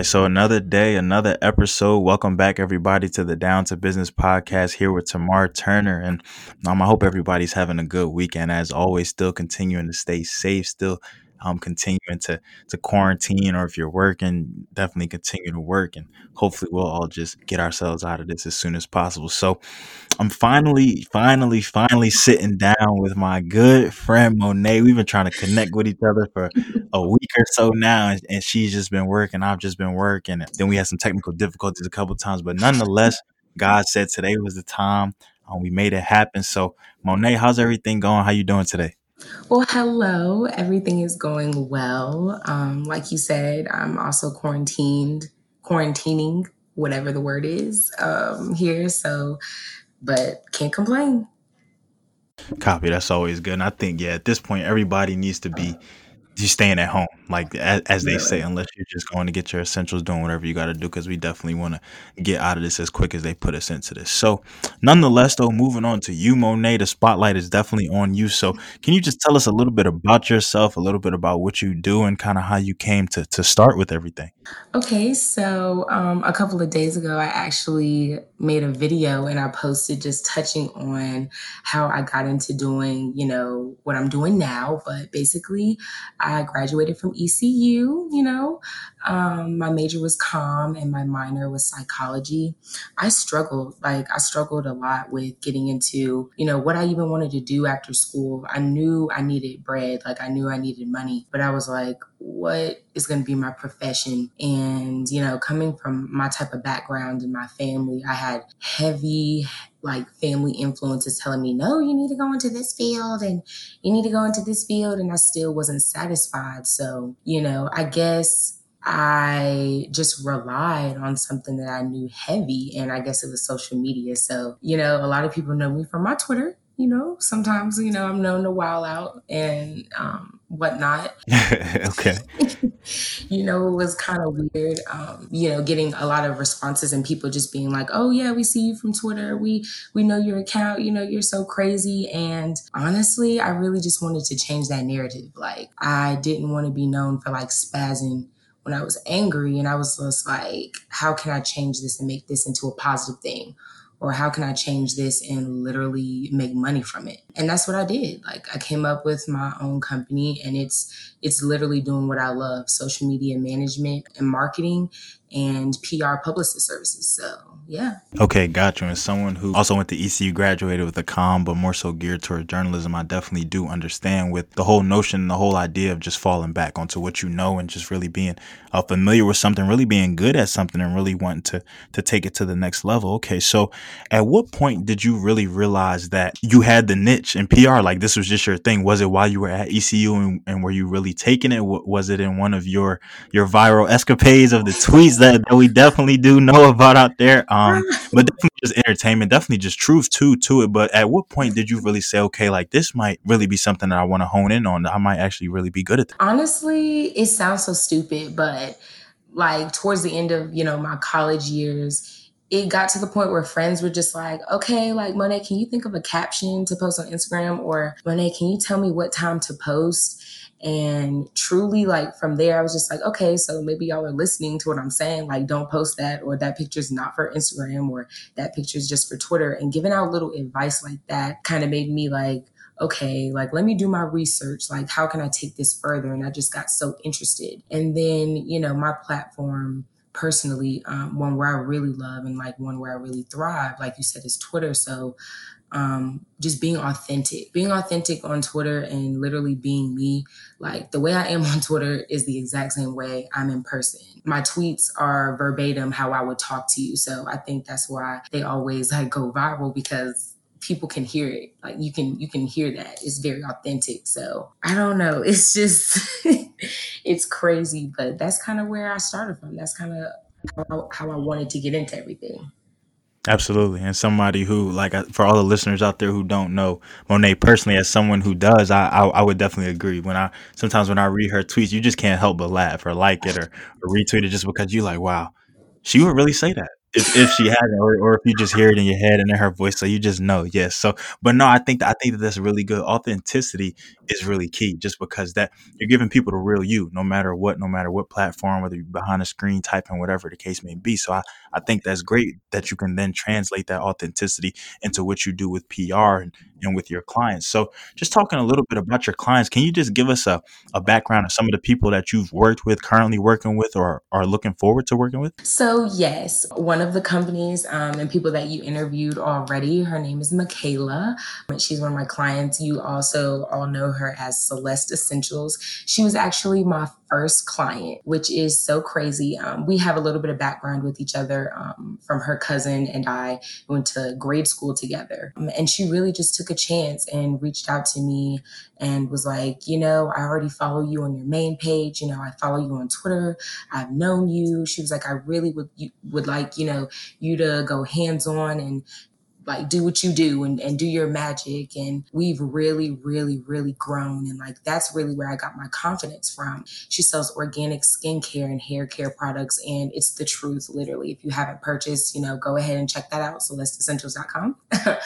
right, so another day, another episode. Welcome back, everybody, to the Down to Business podcast here with Tamar Turner. And um, I hope everybody's having a good weekend. As always, still continuing to stay safe, still um, continuing to to quarantine, or if you're working, definitely continue to work, and hopefully we'll all just get ourselves out of this as soon as possible. So I'm finally, finally, finally sitting down with my good friend Monet. We've been trying to connect with each other for a week or so now, and, and she's just been working. I've just been working. Then we had some technical difficulties a couple times, but nonetheless, God said today was the time. Um, we made it happen. So, Monet, how's everything going? How you doing today? Well, hello. Everything is going well. Um, like you said, I'm also quarantined, quarantining, whatever the word is, um, here. So, but can't complain. Copy. That's always good. And I think, yeah, at this point, everybody needs to be you staying at home, like as, as they say, unless you're just going to get your essentials, doing whatever you got to do, because we definitely want to get out of this as quick as they put us into this. So, nonetheless, though, moving on to you, Monet, the spotlight is definitely on you. So, can you just tell us a little bit about yourself, a little bit about what you do, and kind of how you came to to start with everything? Okay, so um, a couple of days ago, I actually made a video and I posted just touching on how I got into doing, you know, what I'm doing now. But basically, I graduated from ECU, you know. Um, my major was comm and my minor was psychology. I struggled, like, I struggled a lot with getting into, you know, what I even wanted to do after school. I knew I needed bread, like, I knew I needed money, but I was like, what is going to be my profession? And, you know, coming from my type of background in my family, I had heavy, like family influences telling me, no, you need to go into this field and you need to go into this field. And I still wasn't satisfied. So, you know, I guess I just relied on something that I knew heavy. And I guess it was social media. So, you know, a lot of people know me from my Twitter. You know, sometimes, you know, I'm known to wild out and um, whatnot. okay. you know, it was kind of weird, um, you know, getting a lot of responses and people just being like, oh, yeah, we see you from Twitter. We, we know your account. You know, you're so crazy. And honestly, I really just wanted to change that narrative. Like, I didn't want to be known for like spazzing when I was angry. And I was just like, how can I change this and make this into a positive thing? Or how can I change this and literally make money from it? And that's what I did. Like I came up with my own company and it's it's literally doing what I love, social media management and marketing and PR publicist services. So yeah. Okay, got you. And someone who also went to ECU, graduated with a com, but more so geared towards journalism, I definitely do understand with the whole notion, the whole idea of just falling back onto what you know and just really being uh, familiar with something, really being good at something, and really wanting to to take it to the next level. Okay, so at what point did you really realize that you had the niche in PR? Like this was just your thing? Was it while you were at ECU, and, and were you really taking it? Was it in one of your your viral escapades of the tweets that, that we definitely do know about out there? Um, um, but definitely just entertainment, definitely just truth too to it. But at what point did you really say, okay, like this might really be something that I want to hone in on? I might actually really be good at this. Honestly, it sounds so stupid, but like towards the end of you know my college years it got to the point where friends were just like, okay, like Monet, can you think of a caption to post on Instagram? Or Monet, can you tell me what time to post? And truly, like from there, I was just like, okay, so maybe y'all are listening to what I'm saying. Like, don't post that, or that picture's not for Instagram, or that picture's just for Twitter. And giving out little advice like that kind of made me like, okay, like let me do my research. Like, how can I take this further? And I just got so interested. And then, you know, my platform personally, um, one where I really love and like one where I really thrive, like you said, is Twitter. So um, just being authentic, being authentic on Twitter and literally being me. Like the way I am on Twitter is the exact same way I'm in person. My tweets are verbatim how I would talk to you. So I think that's why they always like go viral because people can hear it. Like you can you can hear that. It's very authentic. So I don't know. It's just it's crazy, but that's kind of where I started from. That's kind of how, how I wanted to get into everything. Absolutely. And somebody who, like, for all the listeners out there who don't know Monet personally, as someone who does, I, I, I would definitely agree. When I sometimes when I read her tweets, you just can't help but laugh or like it or, or retweet it just because you're like, wow, she would really say that. If if she hasn't, or, or if you just hear it in your head and in her voice, so you just know, yes. So, but no, I think that I think that that's really good. Authenticity is really key, just because that you're giving people the real you, no matter what, no matter what platform, whether you're behind a screen typing, whatever the case may be. So, I I think that's great that you can then translate that authenticity into what you do with PR and, and with your clients. So, just talking a little bit about your clients, can you just give us a a background of some of the people that you've worked with, currently working with, or are looking forward to working with? So, yes, one of the companies um, and people that you interviewed already, her name is Michaela. She's one of my clients. You also all know her as Celeste Essentials. She was actually my first client, which is so crazy. Um, we have a little bit of background with each other um, from her cousin and I went to grade school together. Um, and she really just took a chance and reached out to me and was like, you know, I already follow you on your main page. You know, I follow you on Twitter. I've known you. She was like, I really would would like, you know, you to go hands on and like do what you do and, and do your magic. And we've really really really grown. And like that's really where i got my confidence from. She sells organic skincare and hair care products and it's the truth literally. If you haven't purchased you know go ahead and check that out celesteessentials.com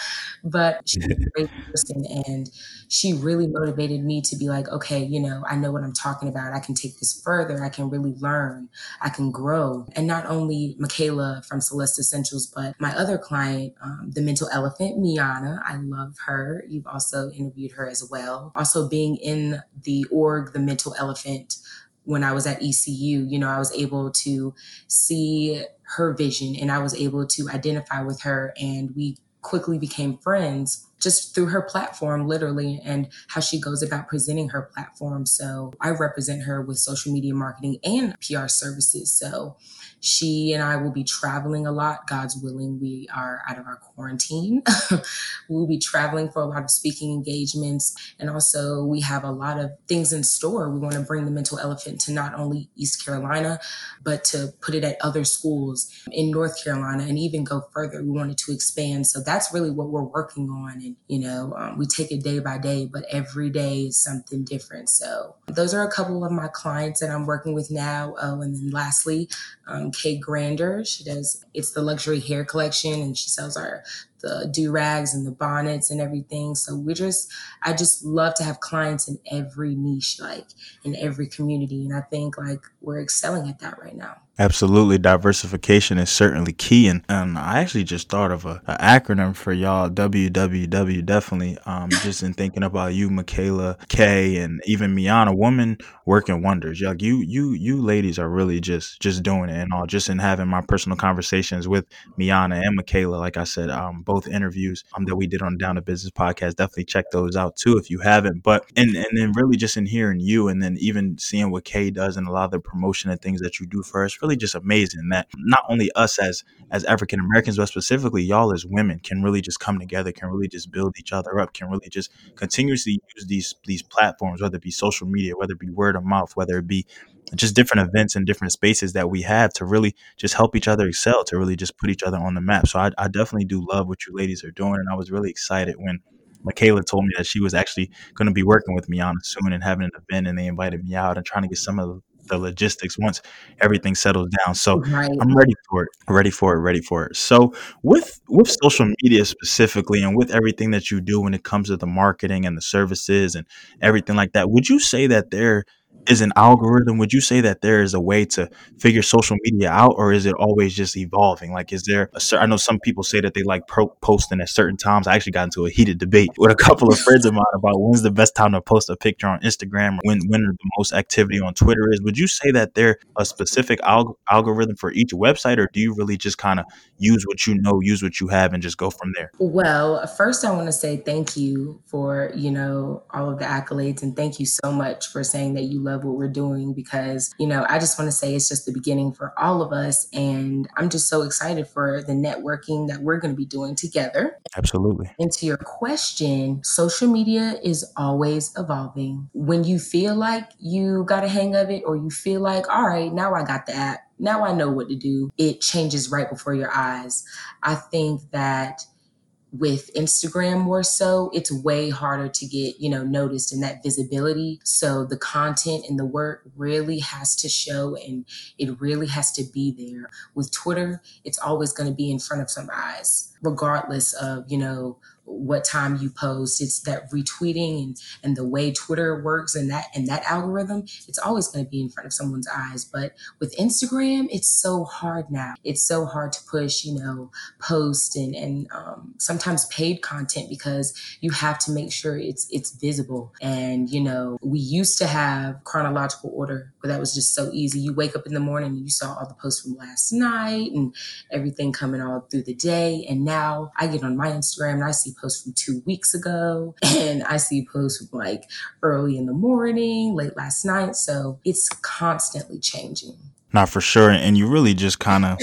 but she's a great person and she really motivated me to be like okay you know i know what i'm talking about. I can take this further. I can really learn. I can grow. And not only michaela from celeste essentials but my other client um, the mental elephant, Miana. I love her. You've also interviewed her as well. Also, being in the org, the mental elephant, when I was at ECU, you know, I was able to see her vision and I was able to identify with her, and we quickly became friends just through her platform, literally, and how she goes about presenting her platform. So I represent her with social media marketing and PR services. So she and I will be traveling a lot. God's willing, we are out of our quarantine. we'll be traveling for a lot of speaking engagements. And also, we have a lot of things in store. We want to bring the mental elephant to not only East Carolina, but to put it at other schools in North Carolina and even go further. We wanted to expand. So that's really what we're working on. And, you know, um, we take it day by day, but every day is something different. So those are a couple of my clients that I'm working with now. Oh, and then lastly, um, Kay Grander. She does it's the luxury hair collection, and she sells our the do rags and the bonnets and everything. So we just, I just love to have clients in every niche, like in every community, and I think like we're excelling at that right now. Absolutely, diversification is certainly key, and, and I actually just thought of a, a acronym for y'all. WWW definitely. Um, just in thinking about you, Michaela, K, and even Miana, woman working wonders. Like you, you, you ladies are really just just doing it, and all. Just in having my personal conversations with Miana and Michaela, like I said, um, both interviews um that we did on Down to Business podcast. Definitely check those out too if you haven't. But and and then really just in hearing you, and then even seeing what Kay does and a lot of the promotion and things that you do for us really just amazing that not only us as as African Americans, but specifically y'all as women can really just come together, can really just build each other up, can really just continuously use these these platforms, whether it be social media, whether it be word of mouth, whether it be just different events and different spaces that we have to really just help each other excel, to really just put each other on the map. So I, I definitely do love what you ladies are doing, and I was really excited when Michaela told me that she was actually going to be working with me on soon and having an event, and they invited me out and trying to get some of the logistics once everything settles down. So right. I'm ready for it, ready for it, ready for it. So with with social media specifically, and with everything that you do when it comes to the marketing and the services and everything like that, would you say that there is an algorithm would you say that there is a way to figure social media out or is it always just evolving? Like is there a certain i know some people say that they like pro- posting at certain times. I actually got into a heated debate with a couple of friends of mine about when's the best time to post a picture on instagram when when the most activity on twitter is. Would you say that there a specific alg- algorithm for each website or do you really just kind of use what you know use what you have and just go from there? Well first i want to say thank you for you know all of the accolades and thank you so much for saying that you love love what we're doing because, you know, I just want to say it's just the beginning for all of us. And I'm just so excited for the networking that we're going to be doing together. Absolutely. And to your question, social media is always evolving. When you feel like you got a hang of it, or you feel like, all right, now I got the app, now I know what to do, it changes right before your eyes. I think that with Instagram more so, it's way harder to get, you know, noticed in that visibility. So the content and the work really has to show and it really has to be there. With Twitter, it's always going to be in front of some eyes, regardless of, you know, what time you post it's that retweeting and and the way twitter works and that and that algorithm it's always going to be in front of someone's eyes. But with instagram it's so hard now. It's so hard to push you know post and and um, sometimes paid content because you have to make sure it's it's visible. And you know we used to have chronological order but that was just so easy. You wake up in the morning and you saw all the posts from last night and everything coming all through the day. And now i get on my instagram and i see posts from two weeks ago, and I see posts from like early in the morning, late last night. So it's constantly changing. Not for sure. And you really just kind of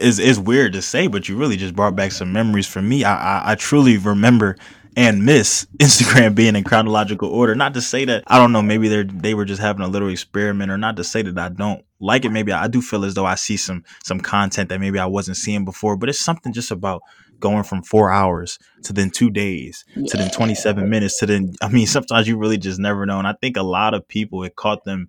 is is weird to say, but you really just brought back some memories for me. I, I, I truly remember and miss Instagram being in chronological order. Not to say that I don't know, maybe they they were just having a little experiment, or not to say that I don't like it. Maybe I do feel as though I see some some content that maybe I wasn't seeing before, but it's something just about going from four hours to then two days yeah. to then 27 minutes to then i mean sometimes you really just never know and i think a lot of people it caught them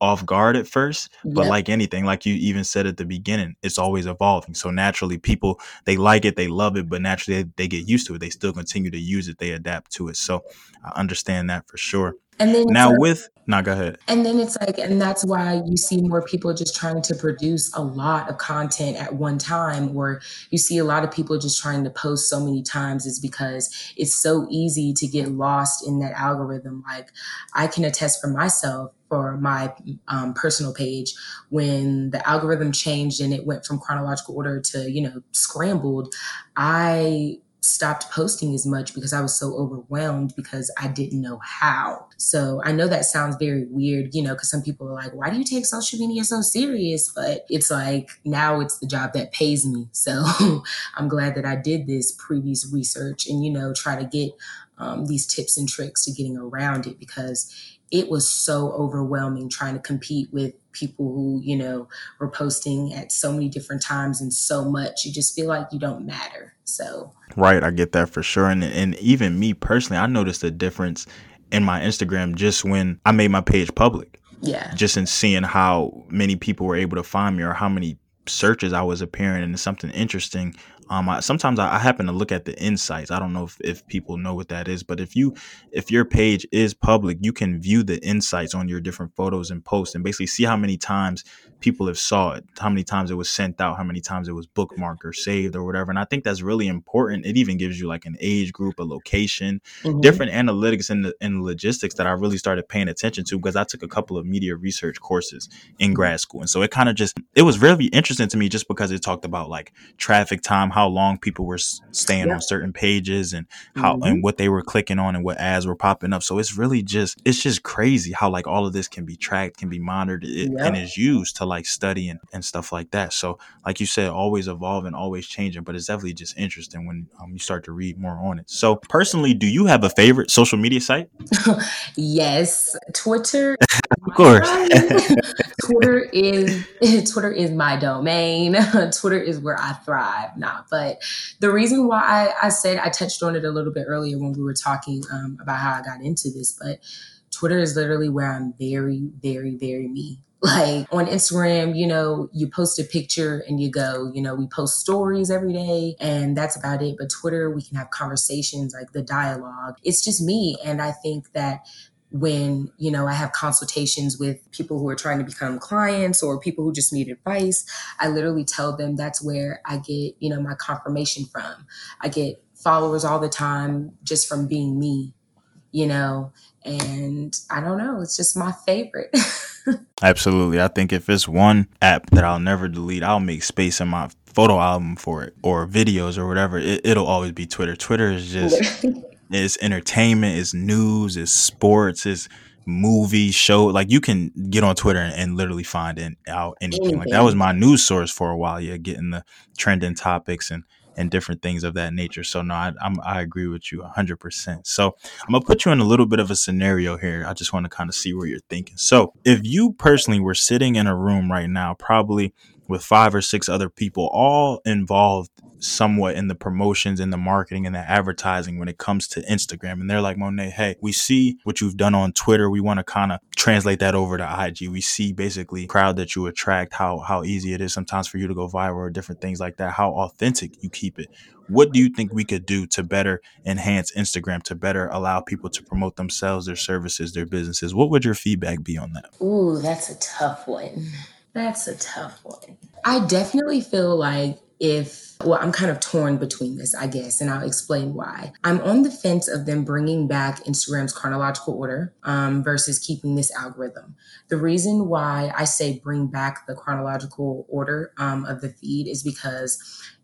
off guard at first but yep. like anything like you even said at the beginning it's always evolving so naturally people they like it they love it but naturally they, they get used to it they still continue to use it they adapt to it so i understand that for sure and then now with no, go ahead. And then it's like, and that's why you see more people just trying to produce a lot of content at one time, or you see a lot of people just trying to post so many times, is because it's so easy to get lost in that algorithm. Like, I can attest for myself for my um, personal page when the algorithm changed and it went from chronological order to, you know, scrambled. I stopped posting as much because I was so overwhelmed because I didn't know how. So I know that sounds very weird, you know, because some people are like, why do you take social media so serious? But it's like now it's the job that pays me. So I'm glad that I did this previous research and, you know, try to get um, these tips and tricks to getting around it because it was so overwhelming trying to compete with people who, you know, were posting at so many different times and so much. You just feel like you don't matter. So, right, I get that for sure. And, and even me personally, I noticed a difference in my Instagram just when I made my page public. Yeah. Just in seeing how many people were able to find me or how many searches I was appearing and something interesting um, I, sometimes I, I, happen to look at the insights. I don't know if, if people know what that is, but if you if your page is public, you can view the insights on your different photos and posts, and basically see how many times people have saw it, how many times it was sent out, how many times it was bookmarked or saved or whatever. And I think that's really important. It even gives you like an age group, a location, mm-hmm. different analytics and and logistics that I really started paying attention to because I took a couple of media research courses in grad school, and so it kind of just it was really interesting to me just because it talked about like traffic time how long people were staying on certain pages and how mm-hmm. and what they were clicking on and what ads were popping up. So it's really just it's just crazy how like all of this can be tracked, can be monitored, it, and is used to like study and, and stuff like that. So like you said, always evolving, always changing, but it's definitely just interesting when um, you start to read more on it. So personally, do you have a favorite social media site? yes, Twitter. of course. Twitter is Twitter is my domain. Twitter is where I thrive. Nah, but the reason why I, I, said I touched on it a little bit earlier when we were talking um, about how I got into this, but Twitter is literally where I'm very, very, very me. Like on Instagram, you know, you post a picture and you go, you know, we post stories every day and that's about it. But Twitter, we can have conversations, like the dialogue. It's just me. And I think that when you know i have consultations with people who are trying to become clients or people who just need advice i literally tell them that's where i get you know my confirmation from. I get followers all the time just from being me you know and i don't know it's just my favorite. Absolutely. I think if it's one app that i'll never delete i'll make space in my photo album for it or videos or whatever it, will always be twitter. Twitter is just it's entertainment, it's news, it's sports, it's movie show. Like you can get on Twitter and, and literally find in, out anything. Like that was my news source for a while. Yeah, getting the trending topics and and different things of that nature. So no, I, I'm, I agree with you 100%. So I'm gonna put you in a little bit of a scenario here. I just want to kind of see where you're thinking. So if you personally were sitting in a room right now, probably with five or six other people, all involved somewhat in the promotions and the marketing and the advertising when it comes to Instagram. And they're like, Monet, hey, we see what you've done on Twitter. We want to kind of translate that over to IG. We see basically crowd that you attract, how how easy it is sometimes for you to go viral or different things like that, how authentic you keep it. What do you think we could do to better enhance Instagram, to better allow people to promote themselves, their services, their businesses? What would your feedback be on that? Ooh, that's a tough one. That's a tough one. I definitely feel like if well i'm kind of torn between this i guess and i'll explain why. I'm on the fence of them bringing back instagram's chronological order um, versus keeping this algorithm. The reason why i say bring back the chronological order um, of the feed is because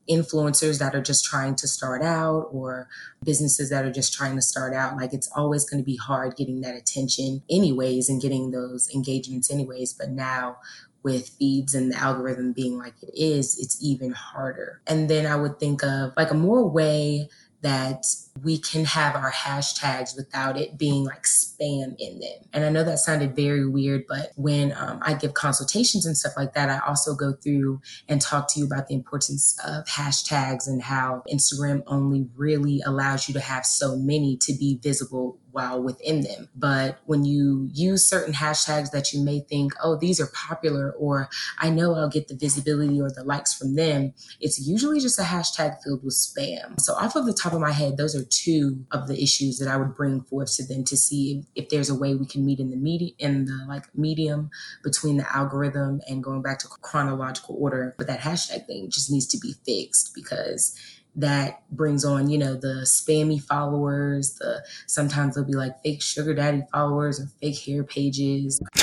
influencers that are just trying to start out or businesses that are just trying to start out like it's always going to be hard getting that attention anyways and getting those engagements anyways. But now with feeds and the algorithm being like it is it's even harder and then i would think of like a more way that we can have our hashtags without it being like spam in them. And I know that sounded very weird, but when um, I give consultations and stuff like that, I also go through and talk to you about the importance of hashtags and how Instagram only really allows you to have so many to be visible while within them. But when you use certain hashtags that you may think, oh, these are popular, or I know I'll get the visibility or the likes from them, it's usually just a hashtag filled with spam. So, off of the top of my head, those are two of the issues that I would bring forth to them to see if, if there's a way we can meet in the media in the like medium between the algorithm and going back to chronological order. But that hashtag thing just needs to be fixed because that brings on, you know, the spammy followers, the sometimes they'll be like fake sugar daddy followers or fake hair pages.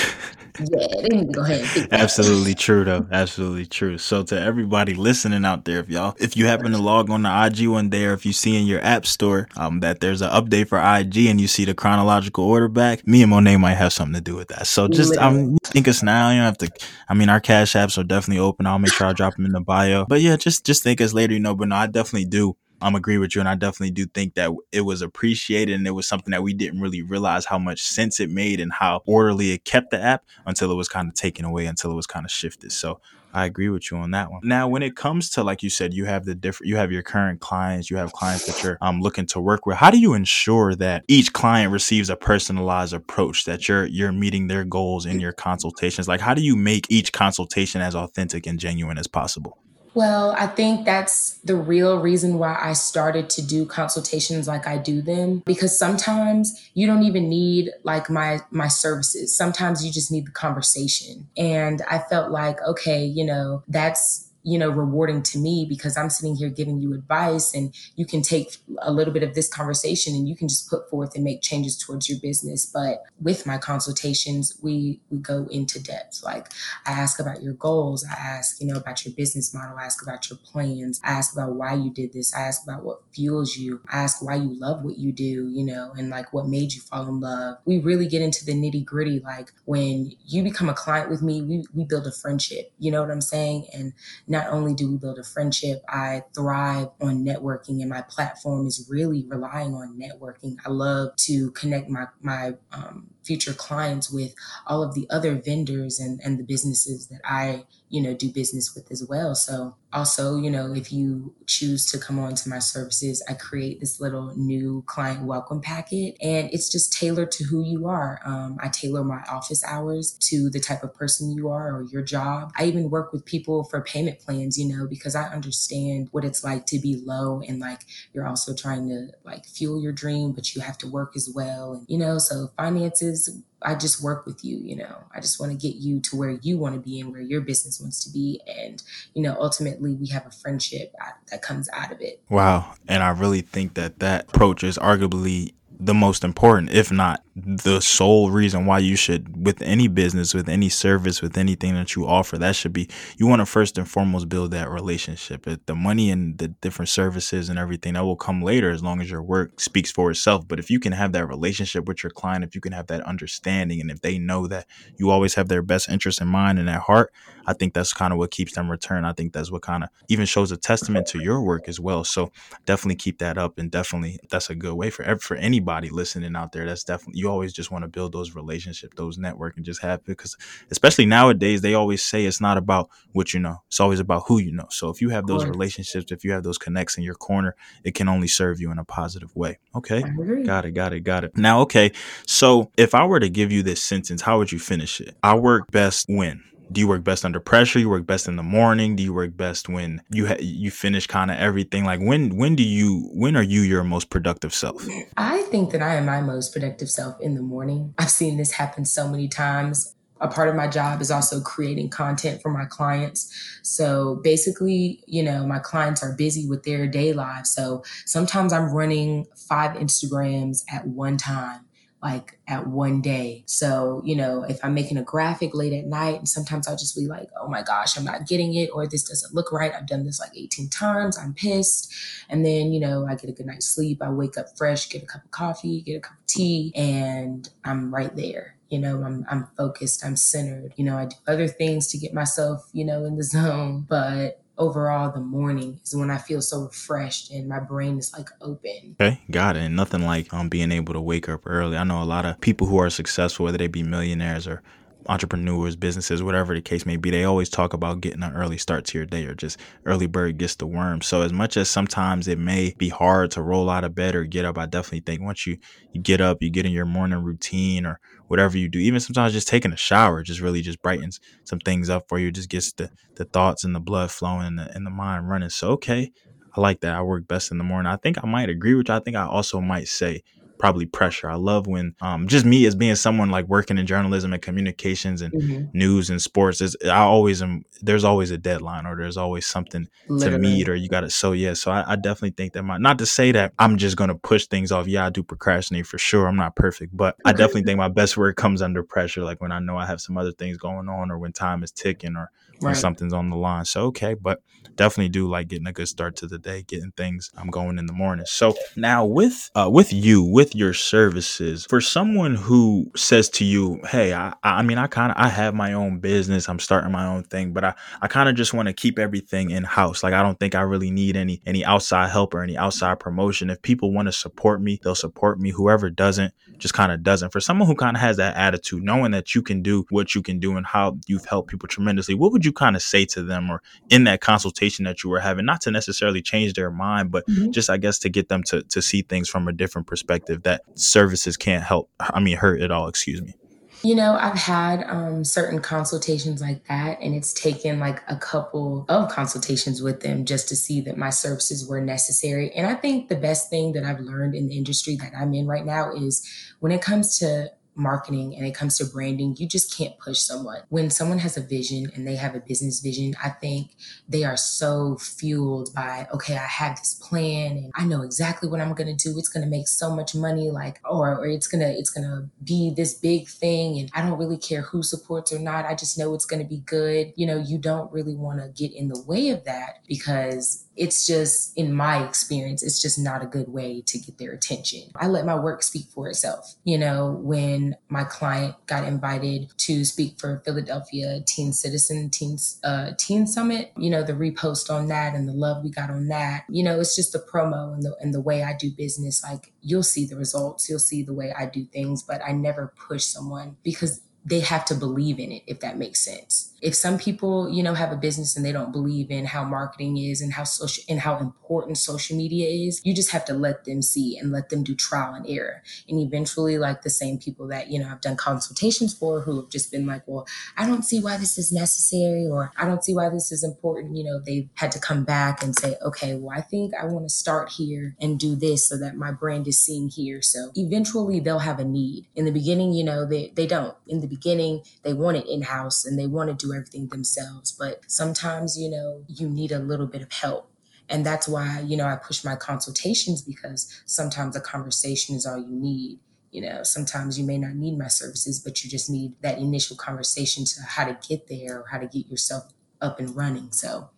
yeah, they need to go ahead and Absolutely true though. Absolutely true. So to everybody listening out there, if y'all if you happen to log on to IG one day or if you see in your app store um that there's an update for IG and you see the chronological order back, me and Monet might have something to do with that. So just I'm think us now. You don't have to I mean our cash apps are definitely open. I'll make sure I drop them in the bio. But yeah, just just think us later, you know, but no, I definitely definitely do I'm agree with you, and I definitely do think that it was appreciated, and it was something that we didn't really realize how much sense it made and how orderly it kept the app until it was kind of taken away, until it was kind of shifted. So I agree with you on that one. Now, when it comes to like you said, you have the different, you have your current clients, you have clients that you're um, looking to work with. How do you ensure that each client receives a personalized approach, that you're you're meeting their goals in your consultations? Like, how do you make each consultation as authentic and genuine as possible? Well, I think that's the real reason why I started to do consultations like I do them because sometimes you don't even need like my my services. Sometimes you just need the conversation. And I felt like okay, you know, that's you know, rewarding to me because I'm sitting here giving you advice and you can take a little bit of this conversation and you can just put forth and make changes towards your business. But with my consultations, we we go into depth. Like I ask about your goals, I ask, you know, about your business model, I ask about your plans, I ask about why you did this, I ask about what fuels you, I ask why you love what you do, you know, and like what made you fall in love. We really get into the nitty gritty. Like when you become a client with me, we, we build a friendship. You know what I'm saying? And not only do we build a friendship, I thrive on networking and my platform is really relying on networking. I love to connect my, my um, future clients with all of the other vendors and, and the businesses that I you know, do business with as well. So also, you know, if you choose to come on to my services, I create this little new client welcome packet and it's just tailored to who you are. Um, I tailor my office hours to the type of person you are or your job. I even work with people for payment plans, you know, because I understand what it's like to be low and like you're also trying to like fuel your dream, but you have to work as well. And, you know, so finances I just work with you, you know. I just want to get you to where you want to be and where your business wants to be. And, you know, ultimately we have a friendship that comes out of it. Wow. And I really think that that approach is arguably the most important, if not the sole reason why you should, with any business, with any service, with anything that you offer, that should be you want to first and foremost build that relationship. The money and the different services and everything that will come later as long as your work speaks for itself. But if you can have that relationship with your client, if you can have that understanding, and if they know that you always have their best interest in mind and at heart, I think that's kind of what keeps them return. I think that's what kind of even shows a testament to your work as well. So definitely keep that up, and definitely that's a good way for for anybody listening out there. That's definitely you always just want to build those relationships, those network, and just have because especially nowadays they always say it's not about what you know, it's always about who you know. So if you have those relationships, if you have those connects in your corner, it can only serve you in a positive way. Okay, got it, got it, got it. Now, okay, so if I were to give you this sentence, how would you finish it? I work best when do you work best under pressure? You work best in the morning? Do you work best when you ha- you finish kind of everything? Like when when do you when are you your most productive self? I think that i am my most productive self in the morning. I've seen this happen so many times. A part of my job is also creating content for my clients. So basically, you know, my clients are busy with their day lives. So sometimes I'm running five Instagrams at one time like at one day. So, you know, if I'm making a graphic late at night, and sometimes I'll just be like, oh my gosh, I'm not getting it, or this doesn't look right. I've done this like 18 times. I'm pissed. And then, you know, I get a good night's sleep. I wake up fresh, get a cup of coffee, get a cup of tea, and I'm right there. You know, I'm, I'm focused, I'm centered. You know, I do other things to get myself, you know, in the zone, but overall the morning is when I feel so refreshed and my brain is like open. Okay, got it. And nothing like um being able to wake up early. I know a lot of people who are successful, whether they be millionaires or entrepreneurs, businesses, whatever the case may be, they always talk about getting an early start to your day or just early bird gets the worm. So as much as sometimes it may be hard to roll out of bed or get up, I definitely think once you, you get up, you get in your morning routine or whatever you do, even sometimes just taking a shower just really just brightens some things up for you, just gets the, the thoughts and the blood flowing and the, and the mind running. So, okay, I like that. I work best in the morning. I think I might agree with you. I think I also might say probably pressure. I love when um, just me as being someone like working in journalism and communications and mm-hmm. news and sports is I always am there's always a deadline or there's always something Literally. to meet or you got to so yeah so I, I, definitely think that my not to say that I'm just gonna push things off yeah I do procrastinate for sure I'm not perfect but I definitely think my best work comes under pressure like when I know I have some other things going on or when time is ticking or right. something's on the line. So okay, but definitely do like getting a good start to the day, getting things I'm going in the morning. So now with uh with you, with your services, for someone who says to you, Hey, I I mean I kinda I have my own business, I'm starting my own thing, but I, I kinda just want to keep everything in house. Like I don't think I really need any any outside help or any outside promotion. If people want to support me, they'll support me. Whoever doesn't, just kind of doesn't. For someone who kind of has that attitude, knowing that you can do what you can do and how you've helped people tremendously, what would you you kind of say to them or in that consultation that you were having, not to necessarily change their mind, but mm-hmm. just I guess to get them to to see things from a different perspective that services can't help I mean hurt at all, excuse me. You know, I've had um, certain consultations like that, and it's taken like a couple of consultations with them just to see that my services were necessary. And I think the best thing that I've learned in the industry that I'm in right now is when it comes to marketing and it comes to branding, you just can't push someone. When someone has a vision and they have a business vision, I think they are so fueled by, okay, I have this plan and I know exactly what I'm going to do. It's going to make so much money like or, or it's going to it's going to be this big thing and I don't really care who supports or not. I just know it's going to be good. You know, you don't really want to get in the way of that because it's just, in my experience, it's just not a good way to get their attention. I let my work speak for itself. You know, when my client got invited to speak for Philadelphia Teen Citizen Teens uh, Teen Summit, you know, the repost on that and the love we got on that, you know, it's just the promo and the and the way I do business. Like you'll see the results, you'll see the way I do things, but I never push someone because they have to believe in it if that makes sense if some people you know have a business and they don't believe in how marketing is and how social and how important social media is you just have to let them see and let them do trial and error. And eventually like the same people that you know i've done consultations for who have just been like well i don't see why this is necessary or i don't see why this is important you know they've had to come back and say okay well i think i want to start here and do this so that my brand is seen here. So eventually they'll have a need. In the beginning you know they, they don't. In the beginning they want it in-house and they want to do everything themselves. But sometimes, you know, you need a little bit of help. And that's why, you know, I push my consultations because sometimes a conversation is all you need. You know, sometimes you may not need my services, but you just need that initial conversation to how to get there or how to get yourself up and running. So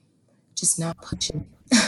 just not pushing.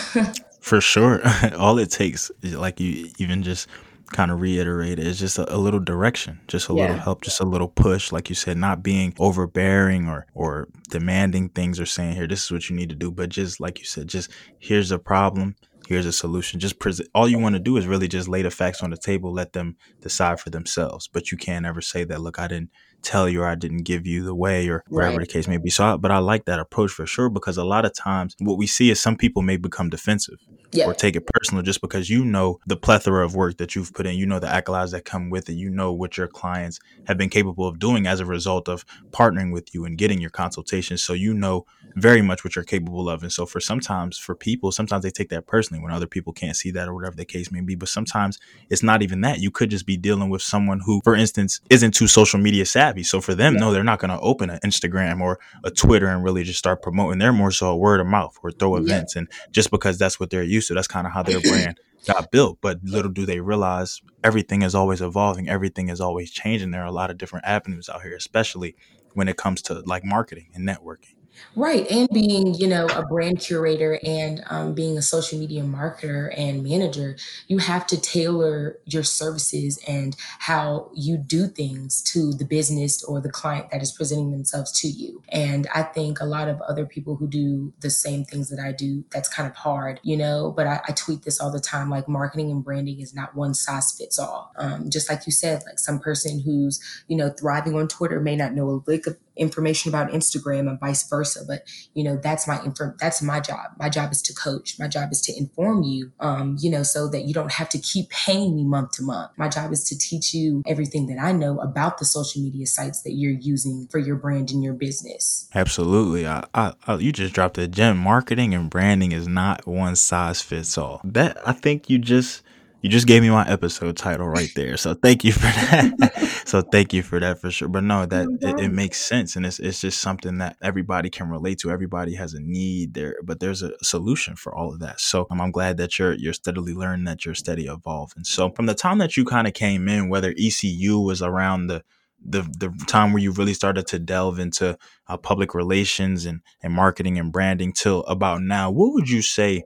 For sure. all it takes, like you even just kind of reiterate is just a, a, little direction, just a yeah. little help, just a little push, like you said, not being overbearing or or demanding things or saying here this is what you need to do, but just like you said, just here's a problem, here's a solution. Just present. All you want to do is really just lay the facts on the table, let them decide for themselves. But you can't ever say that, look, I didn't tell you or I didn't give you the way or whatever right. the case may be. So, I, but I like that approach for sure because a lot of times what we see is some people may become defensive yeah. or take it personal just because you know the plethora of work that you've put in, you know the accolades that come with it, you know what your clients have been capable of doing as a result of partnering with you and getting your consultations. So you know very much what you're capable of. And so for sometimes for people, sometimes they take that personally when other people can't see that or whatever the case may be. But sometimes it's not even that. You could just be dealing with someone who, for instance, isn't too social media savvy. So for them, yeah. no, they're not going to open an Instagram or a Twitter and really just start promoting. They're more so a word of mouth or throw events. Yeah. And just because that's what they're used to, that's kind of how their brand got built. But little do they realize everything is always evolving, everything is always changing. There are a lot of different avenues out here, especially when it comes to like marketing and networking. Right. And being, you know, a brand curator and um, being a social media marketer and manager, you have to tailor your services and how you do things to the business or the client that is presenting themselves to you. And I think a lot of other people who do the same things that I do, that's kind of hard, you know, but I, I tweet this all the time like marketing and branding is not one size fits all. Um, just like you said, like some person who's, you know, thriving on Twitter may not know a lick of information about Instagram and vice versa. But you know, that's my info. That's my job. My job is to coach. My job is to inform you. Um, you know, so that you don't have to keep paying me month to month. My job is to teach you everything that I know about the social media sites that you're using for your brand and your business. Absolutely. I, I, I you just dropped a gem. Marketing and branding is not one size fits all. That I think you just you just gave me my episode title right there. So thank you for that. so thank you for that for sure. But no, that it, it, makes sense, and it's it's just something that everybody can relate to. Everybody has a need there, but there's a solution for all of that. So um, I'm glad that you're you're steadily learning, that you're steady evolving. So from the time that you kind of came in, whether ECU was around the the the time where you really started to delve into uh, public relations and and marketing and branding till about now, what would you say?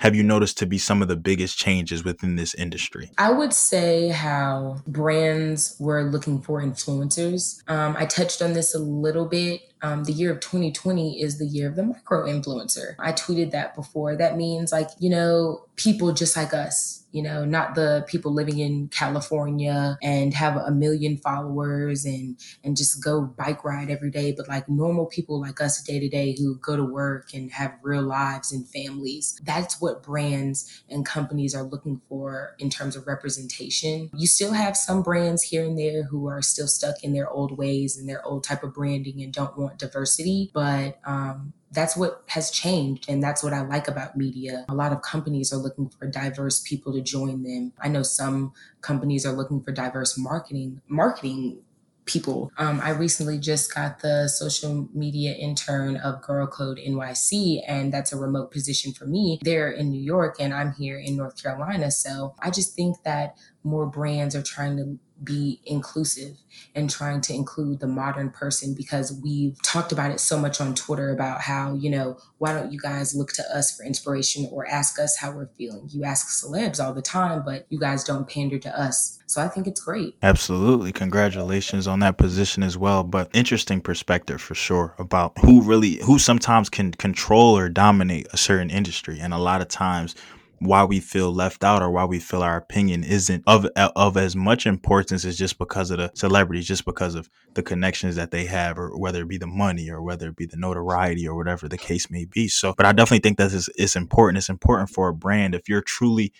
Have you noticed to be some of the biggest changes within this industry? I would say how brands were looking for influencers. Um, I touched on this a little bit um, the year of 2020 is the year of the micro influencer. I tweeted that before. That means like, you know, people just like us, you know, not the people living in California and have a million followers and and just go bike ride every day, but like normal people like us day to day who go to work and have real lives and families. That's what brands and companies are looking for in terms of representation. You still have some brands here and there who are still stuck in their old ways and their old type of branding and don't want want diversity, but um, that's what has changed. And that's what I like about media. A lot of companies are looking for diverse people to join them. I know some companies are looking for diverse marketing, marketing people. Um, I recently just got the social media intern of Girl Code NYC, and that's a remote position for me. They're in New York, and I'm here in North Carolina. So I just think that more brands are trying to be inclusive and trying to include the modern person because we've talked about it so much on Twitter about how, you know, why don't you guys look to us for inspiration or ask us how we're feeling? You ask celebs all the time, but you guys don't pander to us. So I think it's great. Absolutely. Congratulations on that position as well. But interesting perspective for sure about who really, who sometimes can control or dominate a certain industry. And a lot of times why we feel left out or why we feel our opinion isn't of of as much importance as just because of the celebrities, just because of the connections that they have, or whether it be the money or whether it be the notoriety or whatever the case may be. So, but I definitely think that is it's important. It's important for a brand if you're truly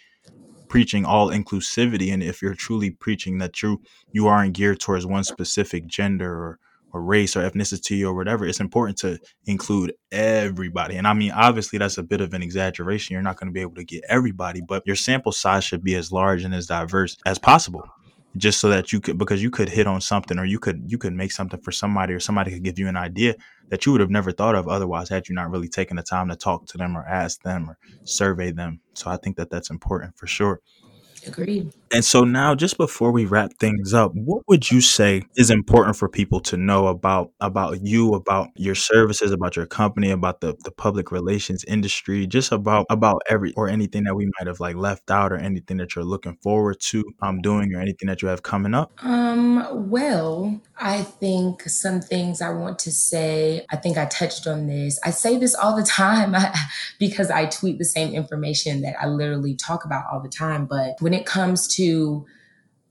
preaching all inclusivity and if you're truly preaching that you you aren't geared towards one specific gender or race or ethnicity or whatever, it's important to include everybody. And I mean, obviously, that's a bit of an exaggeration. You're not going to be able to get everybody, but your sample size should be as large and as diverse as possible just so that you could because you could hit on something or you could you could make something for somebody or somebody could give you an idea that you would have never thought of otherwise had you not really taken the time to talk to them or ask them or survey them so i think that that's important for sure Agreed. And so now, just before we wrap things up, what would you say is important for people to know about about you, about your services, about your company, about the, the public relations industry, just about about every or anything that we might have like left out or anything that you're looking forward to um doing or anything that you have coming up? Um, well, I think some things I want to say, I think I touched on this. I say this all the time because I tweet the same information that I literally talk about all the time. But when it comes to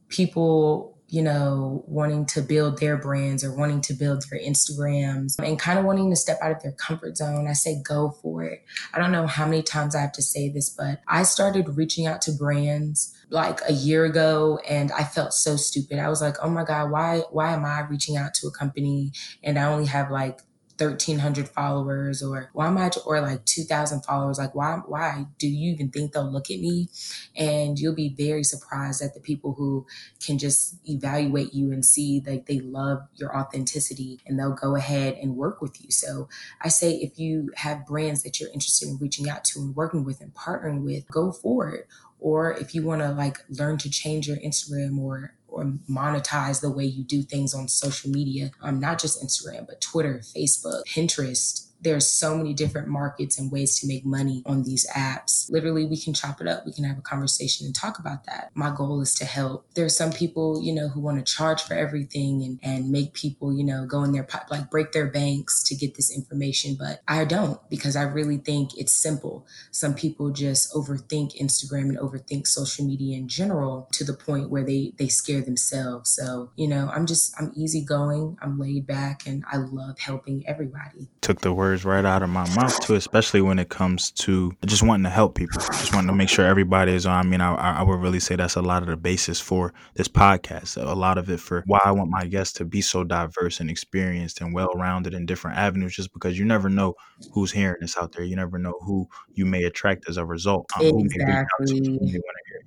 people you know, wanting to build their brands or wanting to build their Instagrams and kind of wanting to step out of their comfort zone, I say go for it. I don't know how many times I have to say this, but I started reaching out to brands like a year ago and I felt so stupid. I was like, "Oh my god, why why am I reaching out to a company and I only have like 1300 followers or why am I or like 2000 followers? Like why why do you even think they'll look at me? And you'll be very surprised at the people who can just evaluate you and see that they love your authenticity and they'll go ahead and work with you. So I say if you have brands that you're interested in reaching out to and working with and partnering with go for it. Or if you want to like learn to change your Instagram or or monetize the way you do things on social media, um, not just Instagram, but Twitter, Facebook, Pinterest, there's so many different markets and ways to make money on these apps. Literally, we can chop it up. We can have a conversation and talk about that. My goal is to help. There's some people, you know, who want to charge for everything and, and make people, you know, go in their, like break their banks to get this information. But I don't because I really think it's simple. Some people just overthink Instagram and overthink social media in general to the point where they, they scare themselves. So, you know, I'm just, I'm easygoing, I'm laid back, and I love helping everybody. Took the word words right out of my mouth too, especially when it comes to just wanting to help people, just wanting to make sure everybody is on. I mean, I, I would really say that's a lot of the basis for this podcast. A lot of it for why I want my guests to be so diverse and experienced and well rounded in different avenues, just because you never know who's hearing this out there. You never know who you may attract as a result. Um, exactly.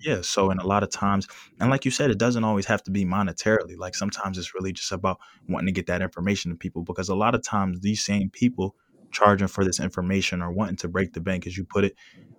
Yeah. So, and a lot of times, and like you said, it doesn't always have to be monetarily. Like sometimes it's really just about wanting to get that information to people because a lot of times these same people charging for this information or wanting to break the bank, as you put it,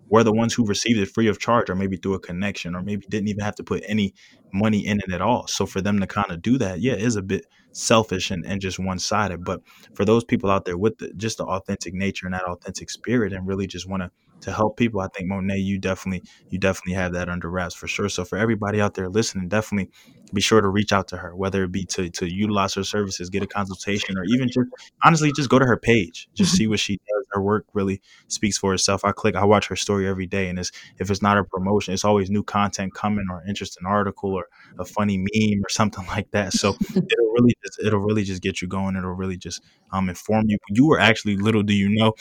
were the ones who received it free of charge or maybe through a connection or maybe didn't even have to put any money in it at all. So for them to kind of do that, yeah, is a bit selfish and, and just one sided. But for those people out there with the, just the authentic nature and that authentic spirit and really just want to to help people. I think Monet, you definitely you definitely have that under wraps for sure. So for everybody out there listening, definitely be sure to reach out to her, whether it be to to utilize her services, get a consultation, or even just honestly just go to her page, just see what she does. Her work really speaks for itself. I click, I watch her story every day, and it's if it's not a promotion, it's always new content coming or interesting article or a funny meme or something like that. So it'll really just it'll really just get you going. It'll really just um inform you. You were actually little do you know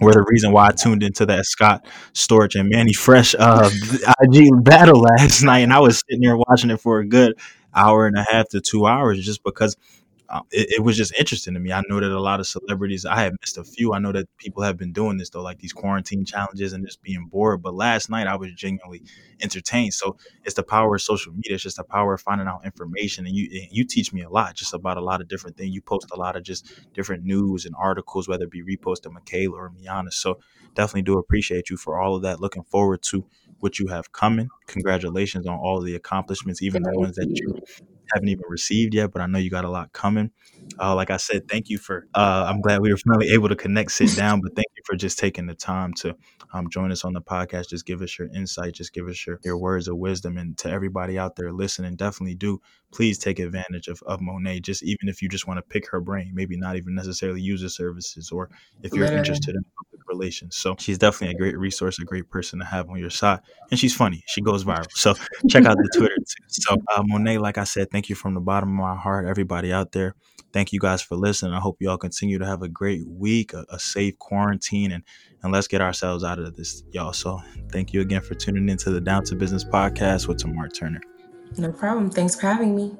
were the reason why I tuned into that Scott Storch and Mannie Fresh uh, IG battle last night, and I was sitting there watching it for a good hour and a half to two hours just because um, it, it, was just interesting to me. I know that a lot of celebrities, I have missed a few. I know that people have been doing this though, like these quarantine challenges and just being bored. But last night I was genuinely entertained. So it's the power of social media. It's just the power of finding out information. And you you teach me a lot just about a lot of different things. You post a lot of just different news and articles, whether it be reposted Michaela or Miana. So definitely do appreciate you for all of that. Looking forward to what you have coming. Congratulations on all the accomplishments, even the ones that you haven't even received yet, but I know you got a lot coming. Uh, like I said, thank you for. Uh, I'm glad we were finally able to connect, sit down. But thank you for just taking the time to um, join us on the podcast. Just give us your insight. Just give us your, your words of wisdom. And to everybody out there listening, definitely do please take advantage of, of Monet. Just even if you just want to pick her brain, maybe not even necessarily user services, or if you're Literally. interested in public relations. So she's definitely a great resource, a great person to have on your side, and she's funny. She goes viral. So check out the Twitter too. So uh, Monet, like I said, thank you from the bottom of my heart, everybody out there. Thank you guys for listening. I hope you all continue to have a great week, a, a safe quarantine, and and let's get ourselves out of this, y'all. So thank you again for tuning into the Down to Business podcast with Tamar Turner. No problem. Thanks for having me.